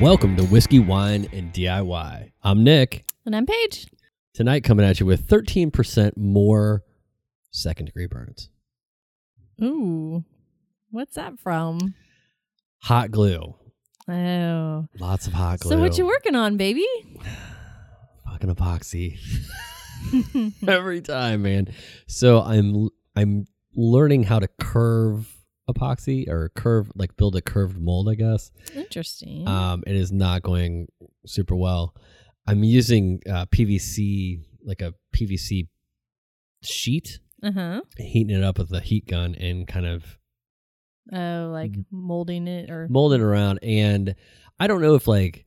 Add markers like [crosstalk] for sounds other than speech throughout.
Welcome to Whiskey, Wine, and DIY. I'm Nick. And I'm Paige. Tonight, coming at you with 13% more second degree burns. Ooh, what's that from? Hot glue. Oh, Lots of hot glue. so what you working on, baby? [sighs] Fucking epoxy. [laughs] [laughs] Every time, man. So I'm I'm learning how to curve epoxy or curve like build a curved mold, I guess. Interesting. Um, it is not going super well. I'm using uh, PVC, like a PVC sheet, Uh huh. heating it up with a heat gun and kind of Oh, like Mm-hmm. molding it or molding around. And I don't know if like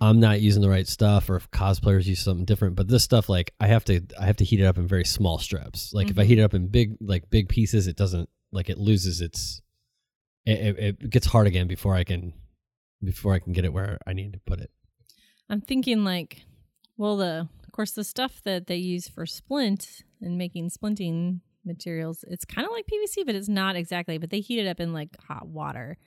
I'm not using the right stuff or if cosplayers use something different, but this stuff like I have to I have to heat it up in very small strips. Like if I Mhm. heat it up in big like big pieces, it doesn't like it loses its it, it, gets hard again before I can before I can get it where I need to put it. I'm thinking like, well, the of course the stuff that they use for splint and making splinting materials, it's kind of like PVC, but it's not exactly. But they heat it up in like hot water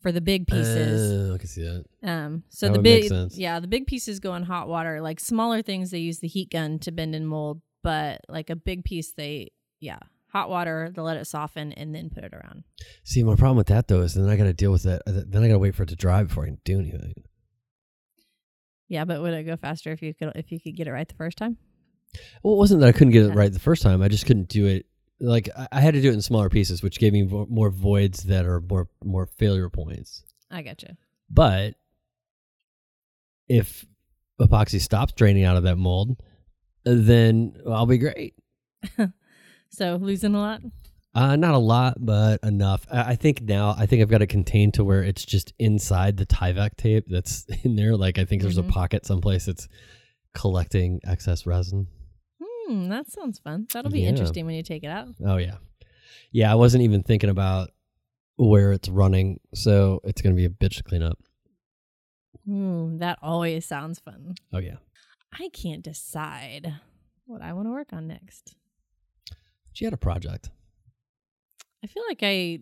for the big pieces. Oh, I can see that. Um, so That the big, yeah, the big pieces go in hot water. Like smaller things, they use the heat gun to bend and mold. But like a big piece, they yeah, hot water. They let it soften and then put it around. See, my problem with that though is then I got to deal with that. Uh, then I got to wait for it to dry before I can do anything. Yeah, but would it go faster if you could if you could get it right the first time? Well, it wasn't that I couldn't get it right the first time. I just couldn't do it. Like I- had to do it in smaller pieces, which gave me more voids that are more more failure points. I gotcha. But if epoxy stops draining out of that mold, then I'll be great. [laughs] So losing a lot. Uh, not a lot, but enough. I, I think now I think I've got it contained to where it's just inside the Tyvek tape that's [laughs] in there. Like I think there's Mhm. a pocket someplace that's collecting excess resin. Hmm, that sounds fun. That'll be Yeah. interesting when you take it out. Oh yeah, yeah. I wasn't even thinking about where it's running, so it's gonna be a bitch to clean up. Ooh, that always sounds fun. Oh yeah. I can't decide what I want to work on next. She had a project. I feel like I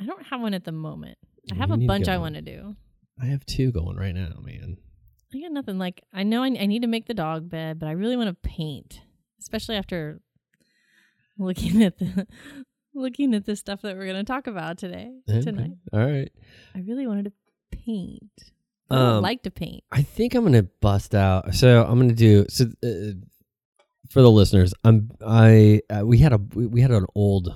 I don't have one at the moment. I You have a bunch I want to do. I have two going right now, man. I got nothing. Like I know I, I need to make the dog bed, but I really want to paint, especially after looking at the [laughs] looking at the stuff that we're going to talk about today Okay. tonight. All right. I really wanted to paint. I Um, like to paint. I think I'm gonna bust out. So I'm gonna do so uh, for the listeners. I'm I uh, we had a we had an old.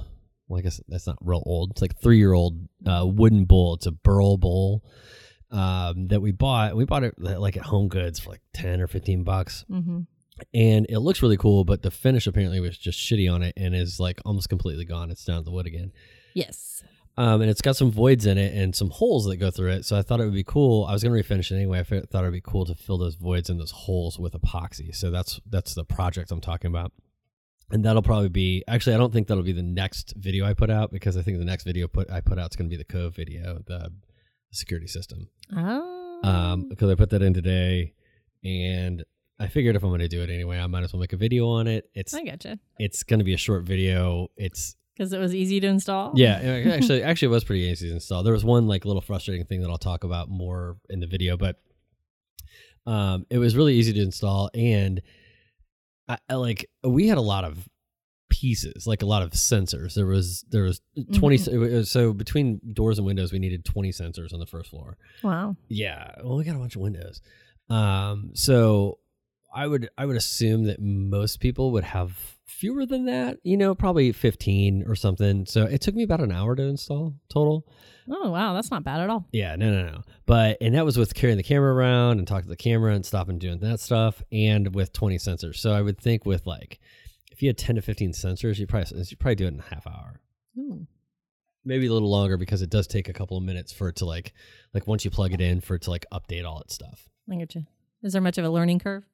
Well, I guess that's not real old. It's like three year old uh, wooden bowl. It's a burl bowl um, that we bought. We bought it like at Home Goods for like ten or fifteen bucks, Mm-hmm. and it looks really cool. But the finish apparently was just shitty on it, and is like almost completely gone. It's down to the wood again. Yes. Um, and it's got some voids in it and some holes that go through it. So I thought it would be cool. I was going to refinish it anyway. I thought it'd be cool to fill those voids and those holes with epoxy. So that's that's the project I'm talking about. And that'll probably be actually I don't think that'll be the next video I put out because I think the next video put I put out is going to be the Cove video, the security system. Oh. Um, because I put that in today, and I figured if I'm going to do it anyway, I might as well make a video on it. It's I gotcha. it's going to be a short video. It's Because it was easy to install. yeah, [laughs] actually, actually, it was pretty easy to install. There was one like little frustrating thing that I'll talk about more in the video, but um, it was really easy to install, and I, I like we had a lot of pieces, like a lot of sensors. There was there was 20 Mhm. so between doors and windows, we needed twenty sensors on the first floor. Wow. Yeah, well, we got a bunch of windows. Um, so I would I would assume that most people would have fewer than that. You know, probably fifteen or something. So it took me about an hour to install total. Oh wow, that's not bad at all. Yeah, no, no, no. But and that was with carrying the camera around and talking to the camera and stopping doing that stuff, and with twenty sensors. So I would think with like if you had ten to fifteen sensors, you probably you probably do it in a half hour Ooh. maybe a little longer because it does take a couple of minutes for it to like like once you plug it in for it to like update all its stuff I get you. Is there much of a learning curve?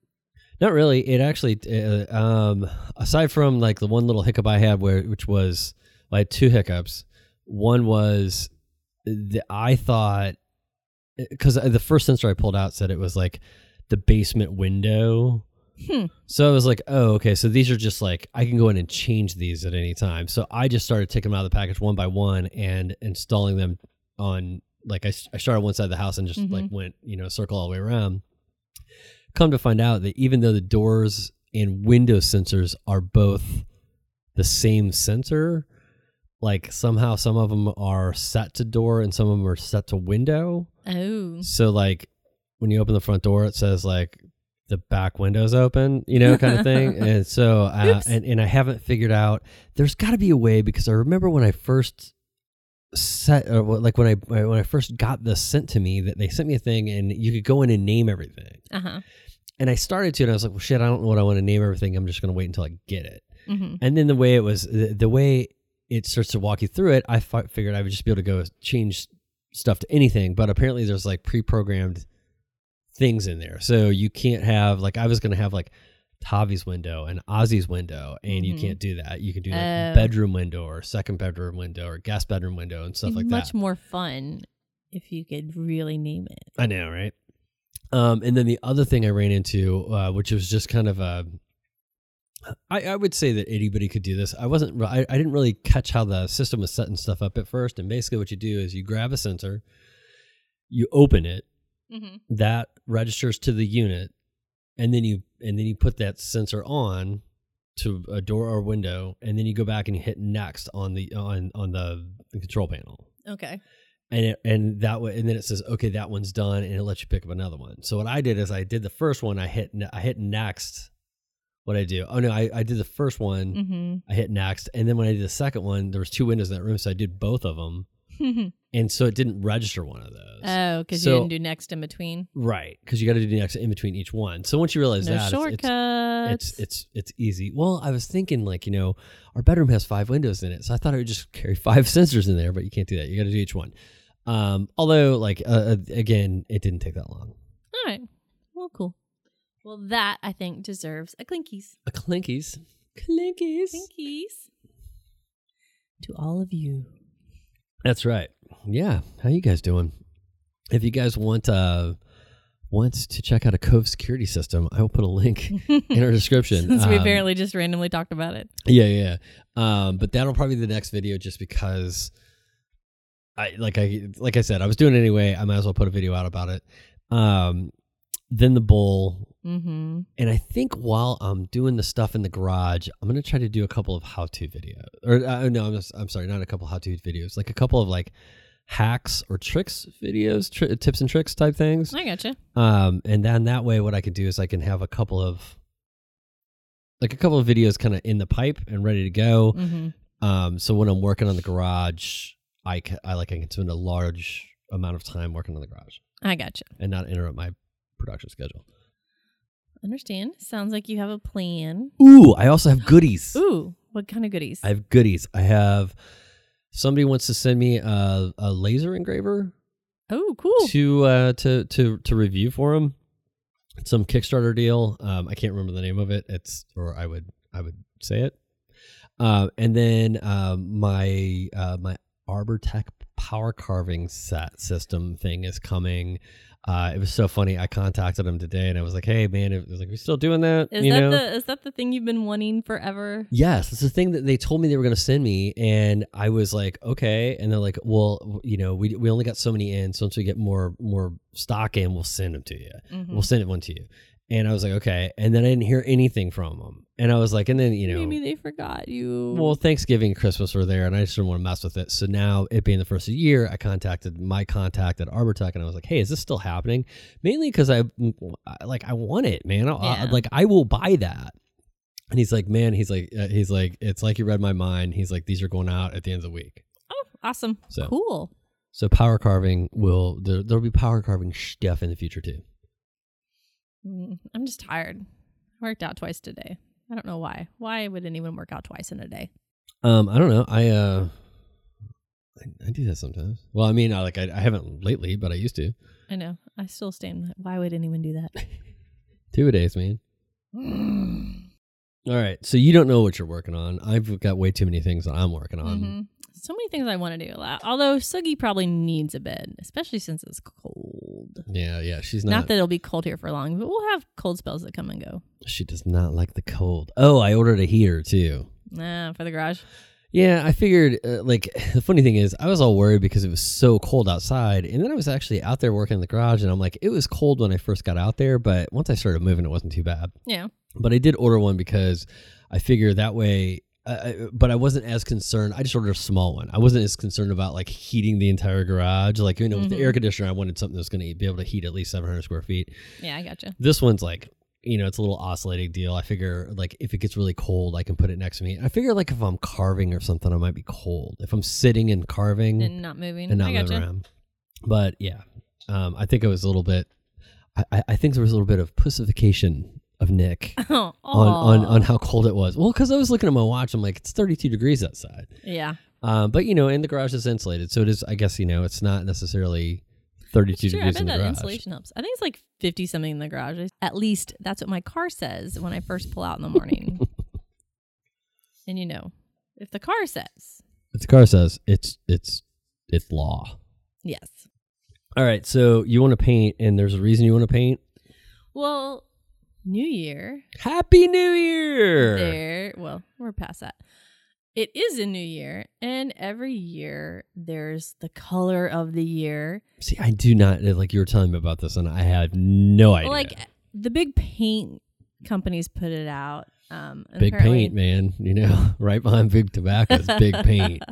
Not really it actually uh, um aside from like the one little hiccup i had where which was I had two hiccups one was the, i thought because the first sensor i pulled out said it was like the basement window Hmm. So I was like, oh, okay. So these are just like I can go in and change these at any time. So I just started taking them out of the package one by one and installing them on like I, I started one side of the house and just Mhm. like went you know circle all the way around. Come to find out that even though the doors and window sensors are both the same sensor, like somehow some of them are set to door and some of them are set to window. Oh. So like when you open the front door, it says like the back window's open, you know, kind of thing. [laughs] and so, uh, and and I haven't figured out. There's got to be a way because I remember when I first set, or like when I when I first got this sent to me, that they sent me a thing and you could go in and name everything. Uh huh. And I started to, and I was like, well, shit, I don't know what I want to name everything. I'm just going to wait until I get it. hmm And then the way it was, the, the way it starts to walk you through it, I figured I would just be able to go change stuff to anything. But apparently, there's like pre-programmed things in there, so you can't have like I was going to have like Tavi's window and Ozzy's window, and you Mhm. can't do that. You can do like Oh. bedroom window or second bedroom window or guest bedroom window and stuff like much that. Much more fun if you could really name it. I know, right? Um, and then the other thing I ran into, uh, which was just kind of a, I, I would say that anybody could do this. I wasn't, I, I didn't really catch how the system was setting stuff up at first. And basically, what you do is you grab a sensor, you open it, Mm-hmm. that registers to the unit, and then you and then you put that sensor on to a door or window, and then you go back and you hit next on the on on the, the control panel Okay. And it, and that way and then it says okay that one's done and it lets you pick up another one so what i did is i did the first one i hit i hit next what i do oh no i, I did the first one Mm-hmm. i hit next and then when i did the second one there was two windows in that room so i did both of them [laughs] and so it didn't register one of those oh, because So- you didn't do next in between. right because you got to do next in between each one so once you realize No that it's- it's, shortcuts. it's it's it's easy. Well, I was thinking like you know our bedroom has five windows in it, so I thought I would just carry five [laughs] sensors in there, but you can't do that. You got to do each one. Um, although like uh, uh, again, it didn't take that long. All right. Well, cool. Well, that I think deserves a clinkies. A clinkies, clinkies. Clinkies. To all of you. That's right. Yeah, how you guys doing? If you guys want uh want to check out a Cove security system, I will put a link in our description. [laughs] Since we Um, apparently just randomly talked about it. Yeah, yeah. Um, but that'll probably be the next video just because I like I like I said, I was doing it anyway. I might as well put a video out about it. Um then the bowl. Mm-hmm. And I think while I'm doing the stuff in the garage, I'm gonna try to do a couple of how-to videos. Or uh, no, I'm, just, I'm sorry, not a couple how-to videos, like a couple of like hacks or tricks videos, tri- tips and tricks type things. I gotcha. Um, and then that way, what I can do is I can have a couple of like a couple of videos kind of in the pipe and ready to go. Mm-hmm. Um, so when I'm working on the garage, I ca I like I can spend a large amount of time working on the garage I gotcha. and not interrupt my production schedule. Understand. Sounds like you have a plan. Ooh, I also have goodies. [gasps] Ooh, what kind of goodies? I have goodies. I have somebody wants to send me a, a laser engraver oh, cool. to uh, to to to review for him. Some Kickstarter deal. Um, I can't remember the name of it. It's or I would I would say it. Uh, and then um, my uh, my Arbor Tech power carving set system thing is coming. Uh, it was so funny. I contacted him today and I was like, "Hey, man, it was like, we're still doing that?" Is you that know? the is that the thing you've been wanting forever? Yes, it's the thing that they told me they were going to send me, and I was like, okay. And they're like, well, you know, we we only got so many in, so once we get more more stock in, we'll send them to you. Mhm. We'll send it one to you. And I was like, okay. And then I didn't hear anything from them, and I was like, and then you know, Maybe they forgot you. well, Thanksgiving and Christmas were there, and I just didn't want to mess with it. So now, it being the first of the year, I contacted my contact at ArborTech, and I was like, "Hey, is this still happening?" Mainly because I, I- like, I want it, man. I, I- like, I will buy that. And he's like, "Man," he's like, uh, he's like, "It's like you read my mind." He's like, "These are going out at the end of the week." oh, awesome. So- Cool. So power carving will there, there'll be power carving stuff in the future too. Mm, I'm just tired. I worked out twice today. I don't know why. Why would anyone work out twice in a day? Um, I don't know. I uh, I, I do that sometimes. Well, I mean, I, like I, I haven't lately, but I used to. I know. I still stand. Why would anyone do that? [laughs] Two a days, man. All right. So you don't know what you're working on. I've got way too many things that I'm working on. So many things I want to do. Although Sugi probably needs a bed, especially since it's cold. Yeah, yeah. She's Not, not. that it'll be cold here for long, but we'll have cold spells that come and go. she does not like the cold. Oh, I ordered a heater too. Nah, for the garage. Yeah, I figured. Uh, like the funny thing is, I was all worried because it was so cold outside, and then I was actually out there working in the garage, and I'm like, it was cold when I first got out there, but once I started moving, it wasn't too bad. Yeah. But I did order one because I figure that way. I- but I wasn't as concerned. I just ordered a small one. I wasn't as concerned about like heating the entire garage. Like you know, with the air conditioner, I wanted something that's going to be able to heat at least 700 square feet. Yeah, I gotcha. This one's like, you know, it's a little oscillating deal. I figure like if it gets really cold, I can put it next to me. I figure like if I'm carving or something, I might be cold. If I'm sitting and carving And not moving. and not I moving gotcha. around. But yeah, um, I think it was a little bit. I- I think there was a little bit of pussification of Nick [laughs] Oh, on, on on how cold it was. Well, because I was looking at my watch, I'm like, it's 32 degrees outside. Yeah. Um, but you know, and the garage is insulated, so it is. I guess you know, it's not necessarily 32 It's true. I degrees bet in the that garage. insulation helps. I think it's like 50 something in the garage. At least that's what my car says when I first pull out in the morning. [laughs] and you know, if the car says, If the car says it's it's it's law. yes. All right, so you want to paint, and there's a reason you want to paint. Well, New Year, Happy New Year! there, well, we're past that. It is a new year, and every year there's the color of the year. See, I do not like you were telling me about this, and I had no idea. Like the big paint companies put it out. Um, big paint, man. You know, [laughs] right behind big tobacco is big paint.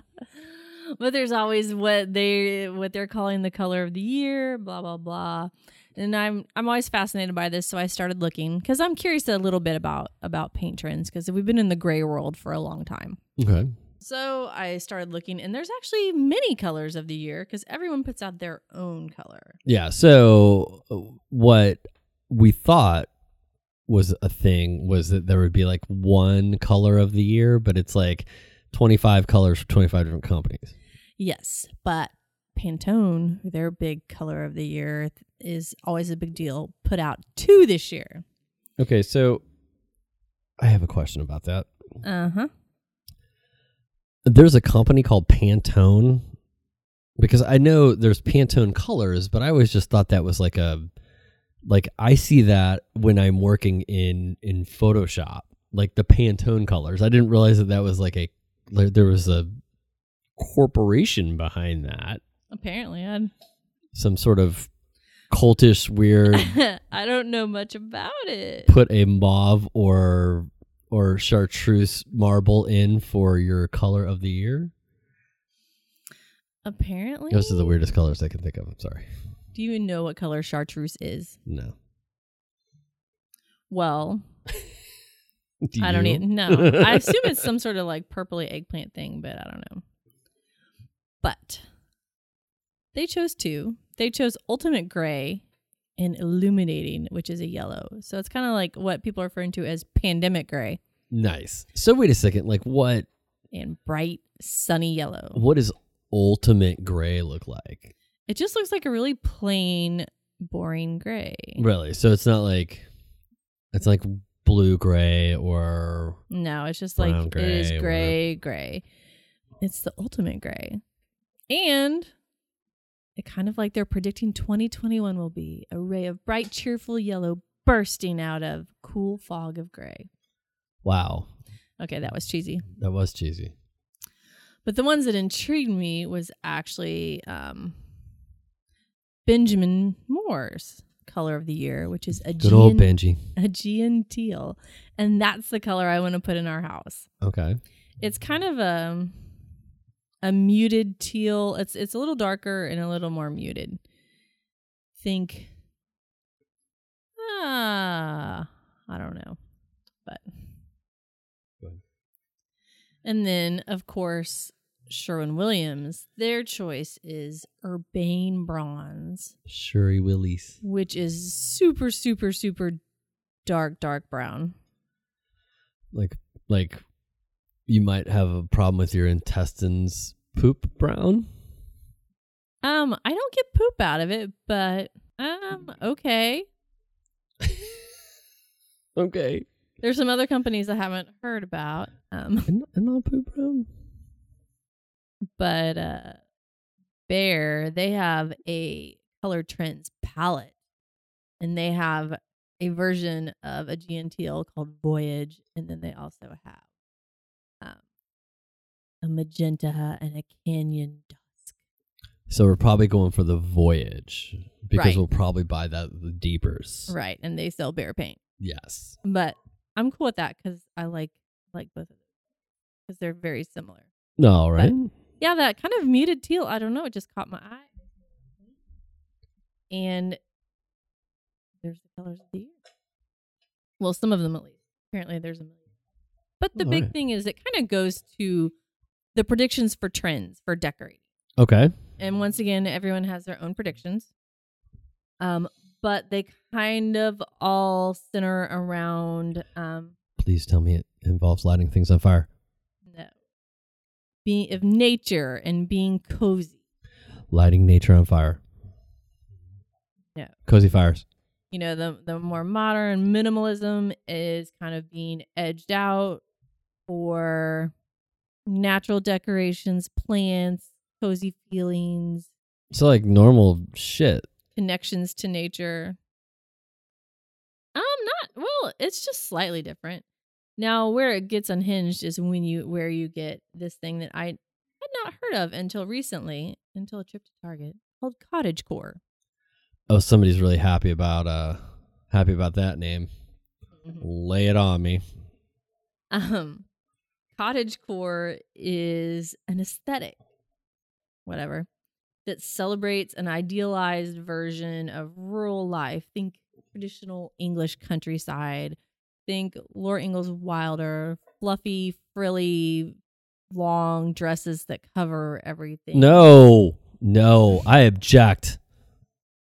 [laughs] but there's always what they what they're calling the color of the year, blah blah blah. And I'm I'm always fascinated by this, so I started looking because I'm curious a little bit about about paint trends because we've been in the gray world for a long time. Okay. So I started looking, and there's actually many colors of the year because everyone puts out their own color. Yeah. So uh, what we thought was a thing was that there would be like one color of the year, but it's like 25 colors for 25 different companies. Yes, but Pantone, their big color of the year, is always a big deal. Put out two this year. Okay. So I have a question about that. Uh huh. There's a company called Pantone because I know there's Pantone colors, but I always just thought that was like a like I see that when I'm working in in Photoshop, like the Pantone colors. I didn't realize that that was like a like there was a corporation behind that, Apparently, I some sort of cultish weird [laughs] I don't know much about it. put a mauve or or chartreuse marble in for your color of the year. Apparently, Those are the weirdest colors I can think of. I'm sorry. Do you even know what color chartreuse is? No. Well, [laughs] Do I don't even know. [laughs] I assume it's some sort of like purpley eggplant thing, but I don't know. But they chose two. They chose ultimate gray and illuminating, which is a yellow. So it's kind of like what people are referring to as pandemic gray Nice. So wait a second. Like what? and bright sunny yellow. What does ultimate gray look like? It just looks like a really plain, boring gray. Really? So it's not like it's like blue gray or No, it's just like it is gray gray, gray. It's the ultimate gray. And it kind of like they're predicting 2021 will be a ray of bright, cheerful yellow bursting out of cool fog of gray. wow. Okay, that was cheesy. That was cheesy. But the ones that intrigued me was actually um, Benjamin Moore's color of the year, which is a Good old Benji. Aegean teal. And that's the color I want to put in our house. Okay. It's kind of a a muted teal. It's it's a little darker and a little more muted. Think ah, I don't know. But and then of course Sherwin Williams, their choice is Urbane Bronze, Shuri Willis. which is super super super dark dark brown. Like like you might have a problem with your intestines poop brown. Um, I don't get poop out of it, but um, okay. [laughs] Okay. There's some other companies I haven't heard about. Um, And, and all poop brown. but uh Behr, they have a color trends palette. And they have a version of a Teal called Voyage, and then they also have a magenta, and a canyon dusk. So we're probably going for the voyage because Right. we'll probably buy that the deepers. Right, and they sell Behr paint. Yes. But I'm cool with that because I like like both of them because they're very similar. No, right? Yeah, that kind of muted teal. I don't know. It just caught my eye. And there's the colors of the year. Well, some of them at least. Apparently, there's a million. But the big alright. thing is, it kind of goes to the predictions for trends for decorating. Okay. And once again, everyone has their own predictions. Um, but they kind of all center around um, Please tell me it involves lighting things on fire. no, being of nature and being cozy. Lighting nature on fire. No. Cozy fires. you know the the more modern minimalism is kind of being edged out for natural decorations plants cozy feelings So like normal shit. connections to nature um not well it's just slightly different now where it gets unhinged is when you where you get this thing that i had not heard of until recently until a trip to target called cottage core Oh, somebody's really happy about uh happy about that name. Lay it on me. Um, cottage core is an aesthetic, whatever, that celebrates an idealized version of rural life. Think traditional English countryside. Think Laura Ingalls Wilder, fluffy, frilly, long dresses that cover everything. No. No. I object.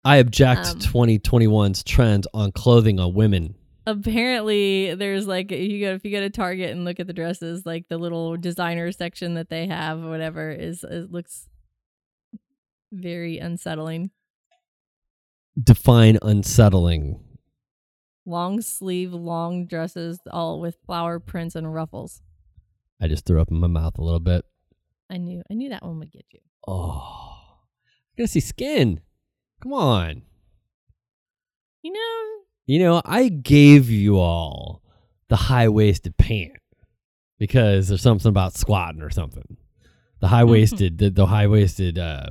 I object Um, to 2021's trend on clothing on women. Apparently there's like you go if you go to Target and look at the dresses, like the little designer section that they have, or whatever, is it looks very unsettling. Define unsettling. Long sleeve, long dresses, all with flower prints and ruffles. I just threw up in my mouth a little bit. I knew I knew that one would get you. Oh. I'm gonna see skin. Come on. You know, You know, I gave you all the high waisted pant because there's something about squatting or something. The high waisted, the, the high waisted, uh,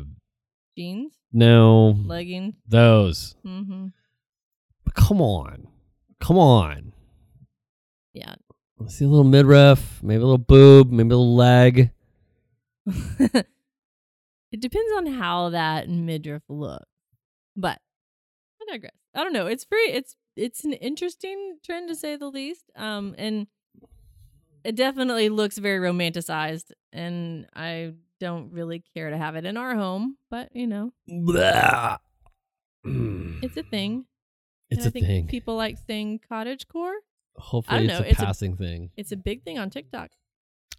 jeans, no, leggings. those. Mm-hmm. But come on. Come on. Yeah. Let's see a little midriff, maybe a little boob, maybe a little leg. [laughs] it depends on how that midriff looks. But I digress. I don't know. It's very it's it's an interesting trend to say the least. Um and it definitely looks very romanticized and I don't really care to have it in our home, but you know, Blah. it's a thing. It's And I think thing. People like saying cottage core. Hopefully, I it's don't know, a it's a- passing thing. It's a big thing on TikTok.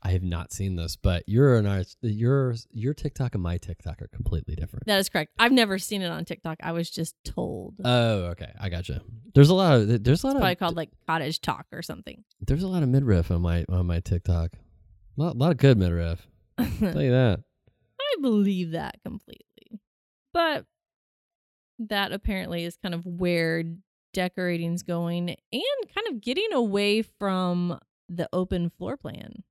I have not seen this, but your and your your TikTok and my TikTok are completely different. That is correct. I've never seen it on TikTok. I was just told. Oh, okay, I gotcha. There's a lot of there's a lot it's of probably called like cottage talk or something. there's a lot of midriff on my on my TikTok. A lot, lot of good midriff. I'll tell you that. [laughs] I believe that completely. But that apparently is kind of where decorating's going and kind of getting away from the open floor plan.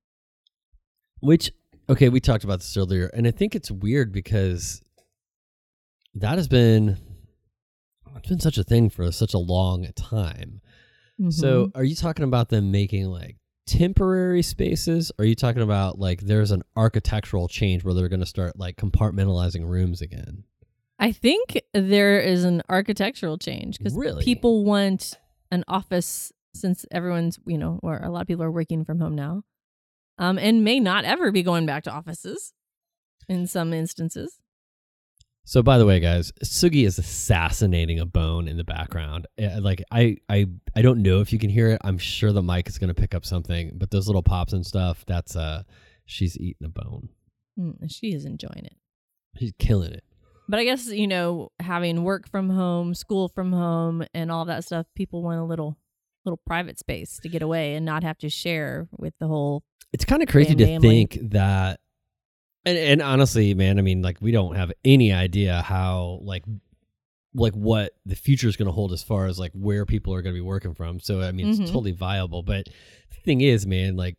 Which okay, we talked about this earlier, and I think it's weird because that has been it's been such a thing for such a long time. So, mm-hmm. are you talking about them making like temporary spaces? Or are you talking about like there's an architectural change where they're going to start like compartmentalizing rooms again? I think there is an architectural change because Really? people want an office since everyone's, you know, or a lot of people are working from home now um, and may not ever be going back to offices in some instances. So, by the way, guys, Sugi is assassinating a bone in the background. Uh, Like, I, I, I don't know if you can hear it. I'm sure the mic is going to pick up something, but those little pops and stuff, that's uh, she's eating a bone. Mm, she is enjoying it. She's killing it. But I guess, you know, having work from home, school from home, and all that stuff, people want a little little private space to get away and not have to share with the whole It's kind of crazy to family. think that, and, and honestly, man, I mean, like we don't have any idea how like like what the future is going to hold as far as like where people are going to be working from. So I mean, Mhm. it's totally viable. But the thing is, man, like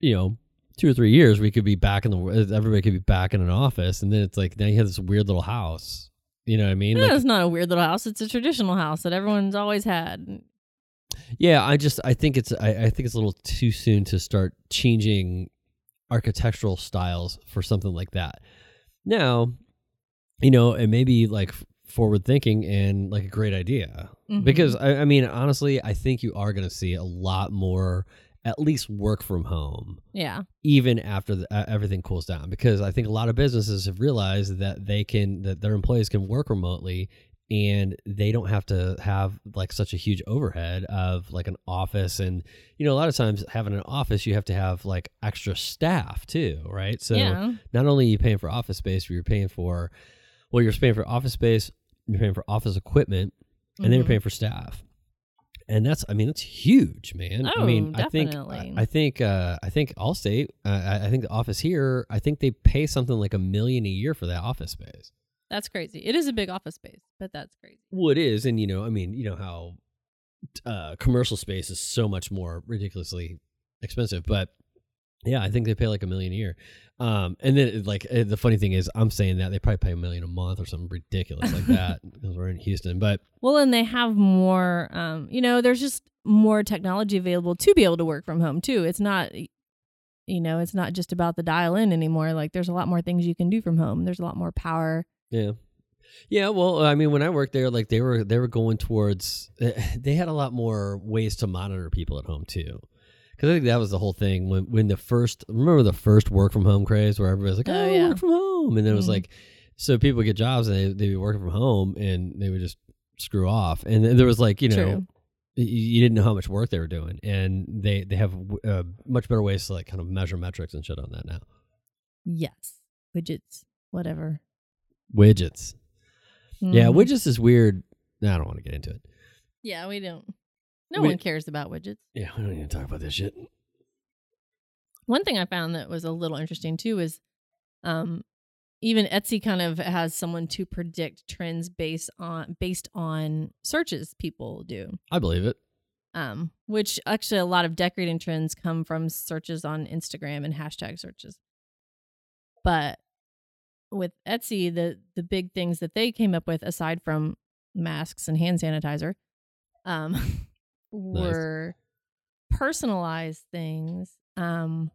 you know, two or three years we could be back in the everybody could be back in an office, and then it's like now you have this weird little house. You know what I mean? No, Like, it's not a weird little house. It's a traditional house that everyone's always had. Yeah, I just I think it's I, I think it's a little too soon to start changing architectural styles for something like that. Now, you know, it may be like forward thinking and like a great idea Mhm. because I, I mean honestly i think you are going to see a lot more at least work from home yeah, even after the, uh, everything cools down because i think a lot of businesses have realized that they can that their employees can work remotely and they don't have to have like such a huge overhead of like an office and you know a lot of times having an office you have to have like extra staff too right so yeah, not only are you paying for office space, but you're paying for well, you're paying for office space, you're paying for office equipment, and then you're Mhm. paying for staff. And that's, I mean, that's huge, man. I mean, Oh, I think. I think, uh, I think Allstate, uh, I think the office here, I think they pay something like a million a year for that office space. That's crazy. It is a big office space, but that's crazy. Well, it is, and you know, I mean, you know how uh, commercial space is so much more ridiculously expensive, but yeah, I think they pay like a million a year. Um, and then like the funny thing is, I'm saying that they probably pay a million a month or something ridiculous like that [laughs] because we're in Houston. But Well, and they have more. Um, you know, there's just more technology available to be able to work from home too. It's not, you know, it's not just about the dial in anymore. Like, there's a lot more things you can do from home. There's a lot more power. Yeah, yeah. Well, I mean, when I worked there, like they were they were going towards eh, they had a lot more ways to monitor people at home too. Because I think that was the whole thing when when the first remember the first work from home craze where everybody's like, Oh, oh, yeah. work from home, and then it was Mhm. like, so people get jobs and they they'd be working from home and they would just screw off, and then there was like you know True. you didn't know how much work they were doing, and they they have uh, much better ways to like kind of measure metrics and shit on that now. Yes, widgets, whatever. Widgets, yeah, Mhm. widgets is weird. Nah, I don't want to get into it. Yeah, we don't. No We- one cares about widgets. Yeah, we don't need to talk about this shit. One thing I found that was a little interesting too is um even Etsy kind of has someone to predict trends based on based on searches people do. I believe it. Um which actually a lot of decorating trends come from searches on Instagram and hashtag searches. But with Etsy the the big things that they came up with aside from masks and hand sanitizer um [laughs] were personalized things um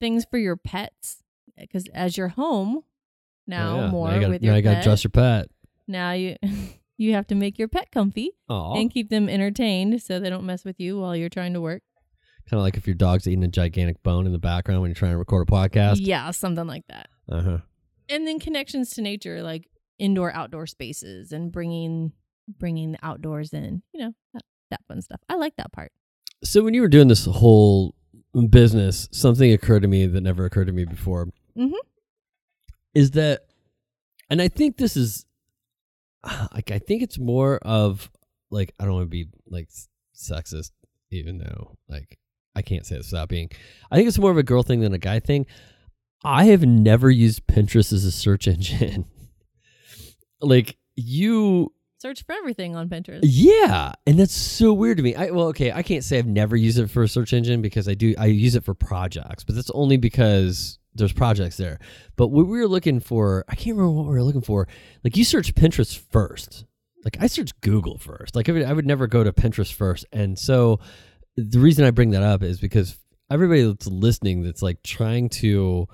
things for your pets because as your home now Oh, yeah. more now you gotta, with now your you gotta pet, dress your pet. now you [laughs] you have to make your pet comfy Oh, and keep them entertained so they don't mess with you while you're trying to work kind of like if your dog's eating a gigantic bone in the background when you're trying to record a podcast. yeah something like that Uh huh. And then connections to nature like indoor outdoor spaces and bringing bringing the outdoors in you know that, that fun stuff i like that part So when you were doing this whole business, something occurred to me that never occurred to me before. Mhm. Is that, and I think this is, like, I think it's more of like I don't want to be like sexist, even though like I can't say this without being. I think it's more of a girl thing than a guy thing. I have never used Pinterest as a search engine. [laughs] like you search for everything on pinterest yeah, and that's so weird to me. I well, okay, I can't say I've never used it for a search engine because I do. I use it for projects, but that's only because there's projects there. But what we were looking for, I can't remember what we were looking for. Like you search Pinterest first. Like I search Google first. Like I would, I would never go to Pinterest first. And so the reason I bring that up is because everybody that's listening, that's like trying to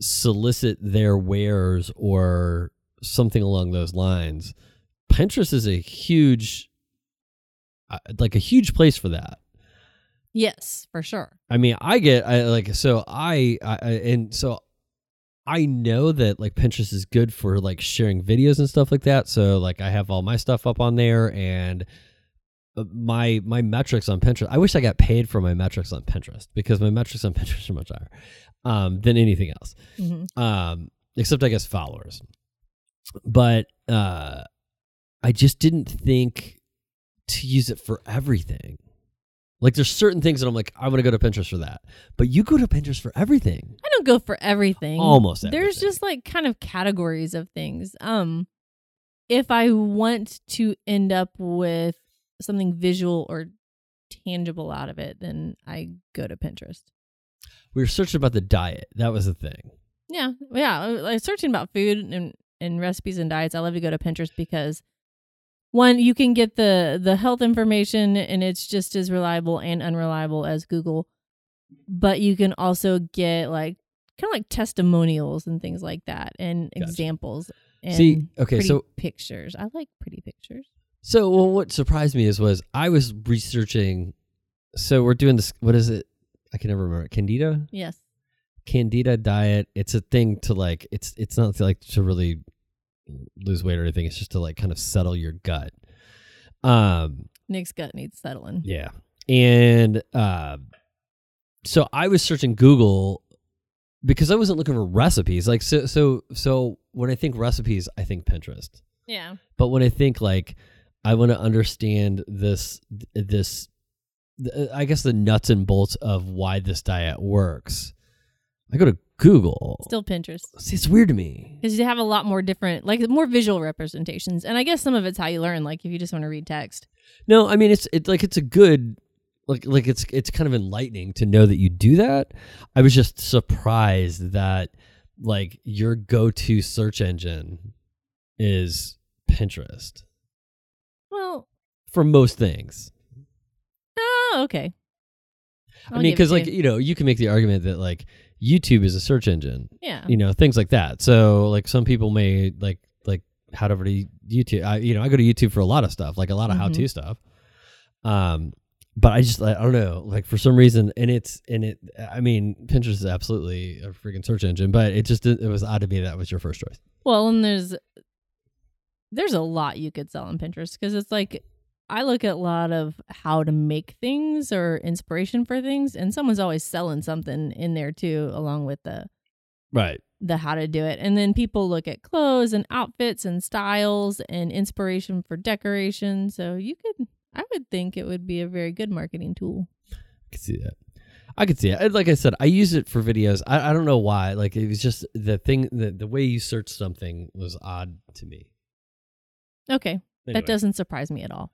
solicit their wares or something along those lines. Pinterest is a huge, uh, like a huge place for that. yes for sure I mean, I get I like so I, I and so I know that like Pinterest is good for like sharing videos and stuff like that. So like I have all my stuff up on there and my my metrics on Pinterest. I wish I got paid for my metrics on Pinterest because my metrics on [laughs] Pinterest are much higher um, than anything else hmm um, except I guess followers. But uh, I just didn't think to use it for everything. Like there's certain things that I'm like, I want to go to Pinterest for that. But you go to Pinterest for everything. i don't go for everything Almost there's just like kind of categories of things um if i want to end up with something visual or tangible out of it then i go to pinterest we were searching about the diet. That was the thing. Yeah, yeah. Like searching about food and and recipes and diets, I love to go to Pinterest because one, you can get the the health information and it's just as reliable and unreliable as Google. But you can also get like kind of like testimonials and things like that and Gotcha. examples and See, okay, pretty so pictures. I like pretty pictures. So well, what surprised me is was I was researching. So we're doing this. What is it? I can never remember. Candida. Yes. Candida diet. It's a thing to like. It's it's not to like to really lose weight or anything. It's just to like kind of settle your gut. Um. Nick's gut needs settling. Yeah. And uh, so I was searching Google because I wasn't looking for recipes. Like so so so when I think recipes, I think Pinterest. Yeah. But when I think like I want to understand this this I guess the nuts and bolts of why this diet works. I go to Google. Still Pinterest. See, it's weird to me. Because you have a lot more different, like more visual representations. And I guess some of it's how you learn, like if you just want to read text. No, I mean it's it's like it's a good like like it's it's kind of enlightening to know that you do that. I was just surprised that like your go-to search engine is Pinterest Well, for most things. oh, okay. I I'll mean, because like you. you know, you can make the argument that like YouTube is a search engine, yeah. you know, things like that. So like some people may like like head over to YouTube. I you know I go to YouTube for a lot of stuff, like a lot of Mhm. how to stuff. Um, but I just I don't know, like for some reason, and it's and it. I mean, Pinterest is absolutely a freaking search engine, but it just it was odd to me that was your first choice. Well, and there's there's a lot you could sell on Pinterest because it's like I look at a lot of how to make things or inspiration for things, and someone's always selling something in there too, along with the Right. the how to do it. And then people look at clothes and outfits and styles and inspiration for decoration. So you could, I would think it would be a very good marketing tool. I could see that. I could see it. Like I said, I use it for videos. I, I don't know why. Like it was just the thing the the way you search something was odd to me. Okay, Anyway. that doesn't surprise me at all.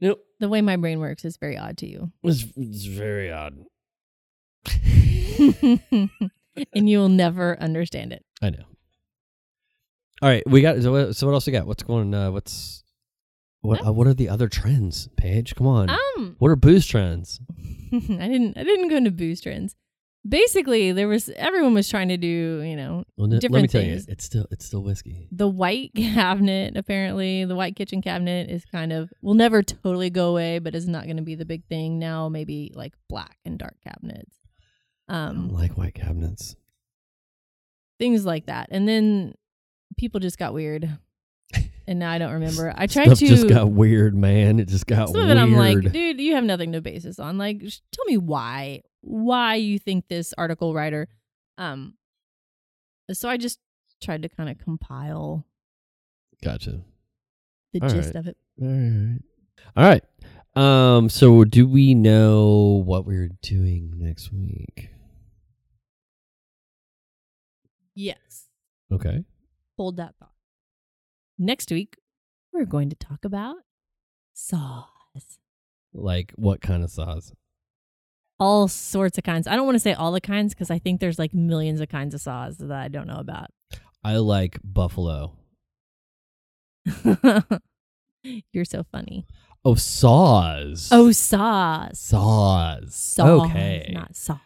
Nope. The way my brain works is very odd to you. It's, it's very odd. [laughs] and you will never understand it. I know. All right, we got. So what, so what else we got? What's going? Uh, what's what? Uh, what are the other trends, Paige? Come on. Um, what are booze trends? [laughs] I didn't. I didn't go into booze trends. Basically, there was everyone was trying to do. You know, Well, n- let me Different tell things. you, it's still it's still whiskey. the white [laughs] cabinet. Apparently, the white kitchen cabinet is kind of will never totally go away, but is not going to be the big thing now. Maybe like black and dark cabinets, um, like white cabinets. things like that. And then people just got weird, and now I don't [laughs] remember. I tried Stuff to. just got weird, man. It just got some of it I'm like, dude, you have nothing to base this on. Like, tell me why, why you think this article writer. Um, so I just tried to kind of compile gotcha. the All gist right. of it. All right. All right. Um. So, do we know what we're doing next week? Yes, Okay. hold that thought. Next week, we're going to talk about saws. Like what kind of sauce? All sorts of kinds. I don't want to say all the kinds because I think there's like millions of kinds of saws that I don't know about. I like buffalo. [laughs] You're so funny. Oh, saws. Oh, saws. saws. Saws, Okay. not sauce.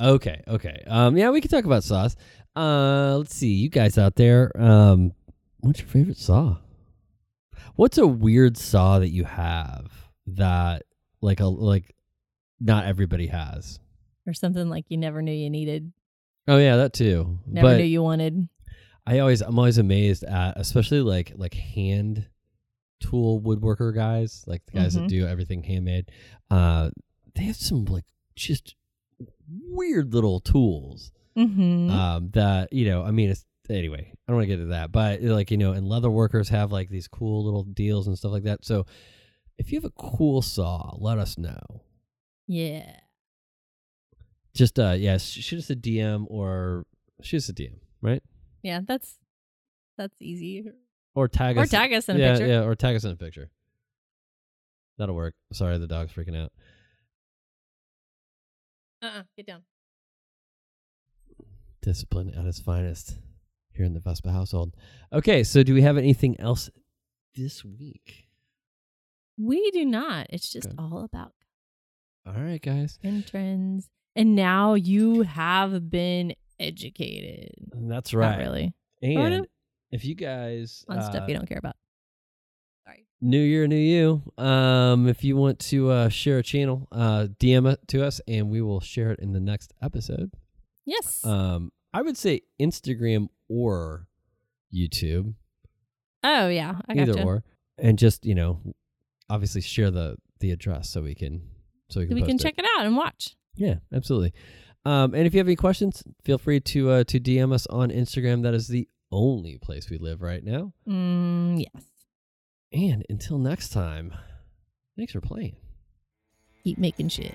Okay. Okay. Um. Yeah, we can talk about sauce. Uh. Let's see. You guys out there. Um. What's your favorite saw? What's a weird saw that you have that like a like not everybody has? or something like you never knew you needed, Oh yeah, that too. never but knew you wanted. I always I'm always amazed at especially like like hand tool woodworker guys, like the guys Mhm. that do everything handmade. Uh they have some like just weird little tools. Mm-hmm. Um that, you know, I mean it's anyway, I don't want to get into that, but like, you know, and leather workers have like these cool little deals and stuff like that. So if you have a cool saw, let us know. Yeah. Just uh yeah, sh- shoot us a DM or shoot us a DM, right? Yeah, that's that's easy. Or tag Or us Or tag us in a yeah, picture. Yeah, or tag us in a picture. That'll work. Sorry, the dog's freaking out. Uh-uh. Get down. discipline at its finest here in the Vespa household. Okay, so do we have anything else this week? We do not. It's just Okay. all about All right, guys. and trends. And now you have been educated. That's Not right. really. And if you guys On stuff uh, you don't care about. Sorry. New year, new you. Um, if you want to uh, share a channel, uh, DM it to us, and we will share it in the next episode. Yes. Um, I would say Instagram or YouTube, oh yeah. I either gotcha. or, and just you know, obviously share the the address so we can so we can we can check it out and watch. Yeah, absolutely. Um, and if you have any questions, feel free to uh, to DM us on Instagram. That is the only place we live right now. Mm, yes. And until next time, thanks for playing. Keep making shit.